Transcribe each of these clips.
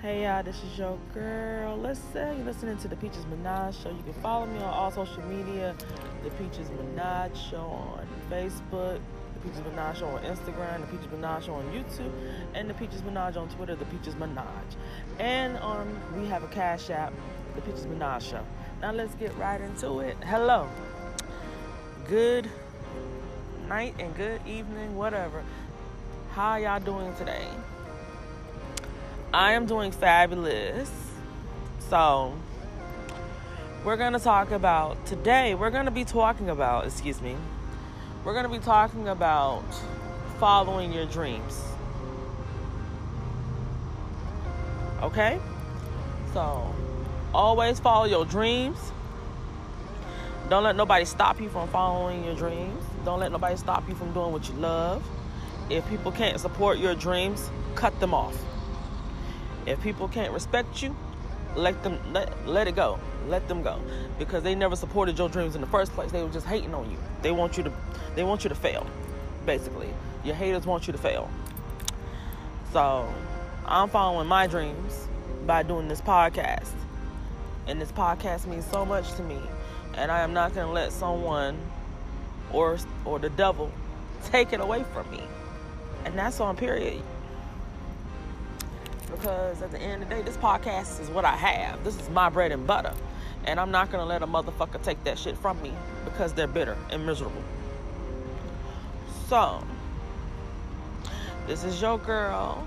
Hey y'all, this is your girl. Listen, you're listening to the Peaches Minaj Show. You can follow me on all social media, the Peaches Minaj Show on Facebook, the Peaches Minaj Show on Instagram, the Peaches Minaj Show on YouTube, and the Peaches Minaj on Twitter, the Peaches Minaj. And um, we have a cash app, the Peaches Minaj Show. Now let's get right into it. Hello. Good night and good evening, whatever. How y'all doing today? I am doing fabulous. So, we're going to talk about today, we're going to be talking about, excuse me, we're going to be talking about following your dreams. Okay? So, always follow your dreams. Don't let nobody stop you from following your dreams. Don't let nobody stop you from doing what you love. If people can't support your dreams, cut them off. If people can't respect you, let them let, let it go. Let them go. Because they never supported your dreams in the first place. They were just hating on you. They want you to they want you to fail. Basically. Your haters want you to fail. So I'm following my dreams by doing this podcast. And this podcast means so much to me. And I am not gonna let someone or or the devil take it away from me. And that's on period because at the end of the day, this podcast is what I have. This is my bread and butter. And I'm not going to let a motherfucker take that shit from me because they're bitter and miserable. So, this is your girl,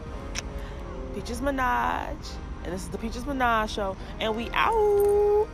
Peaches Minaj. And this is the Peaches Minaj Show. And we out.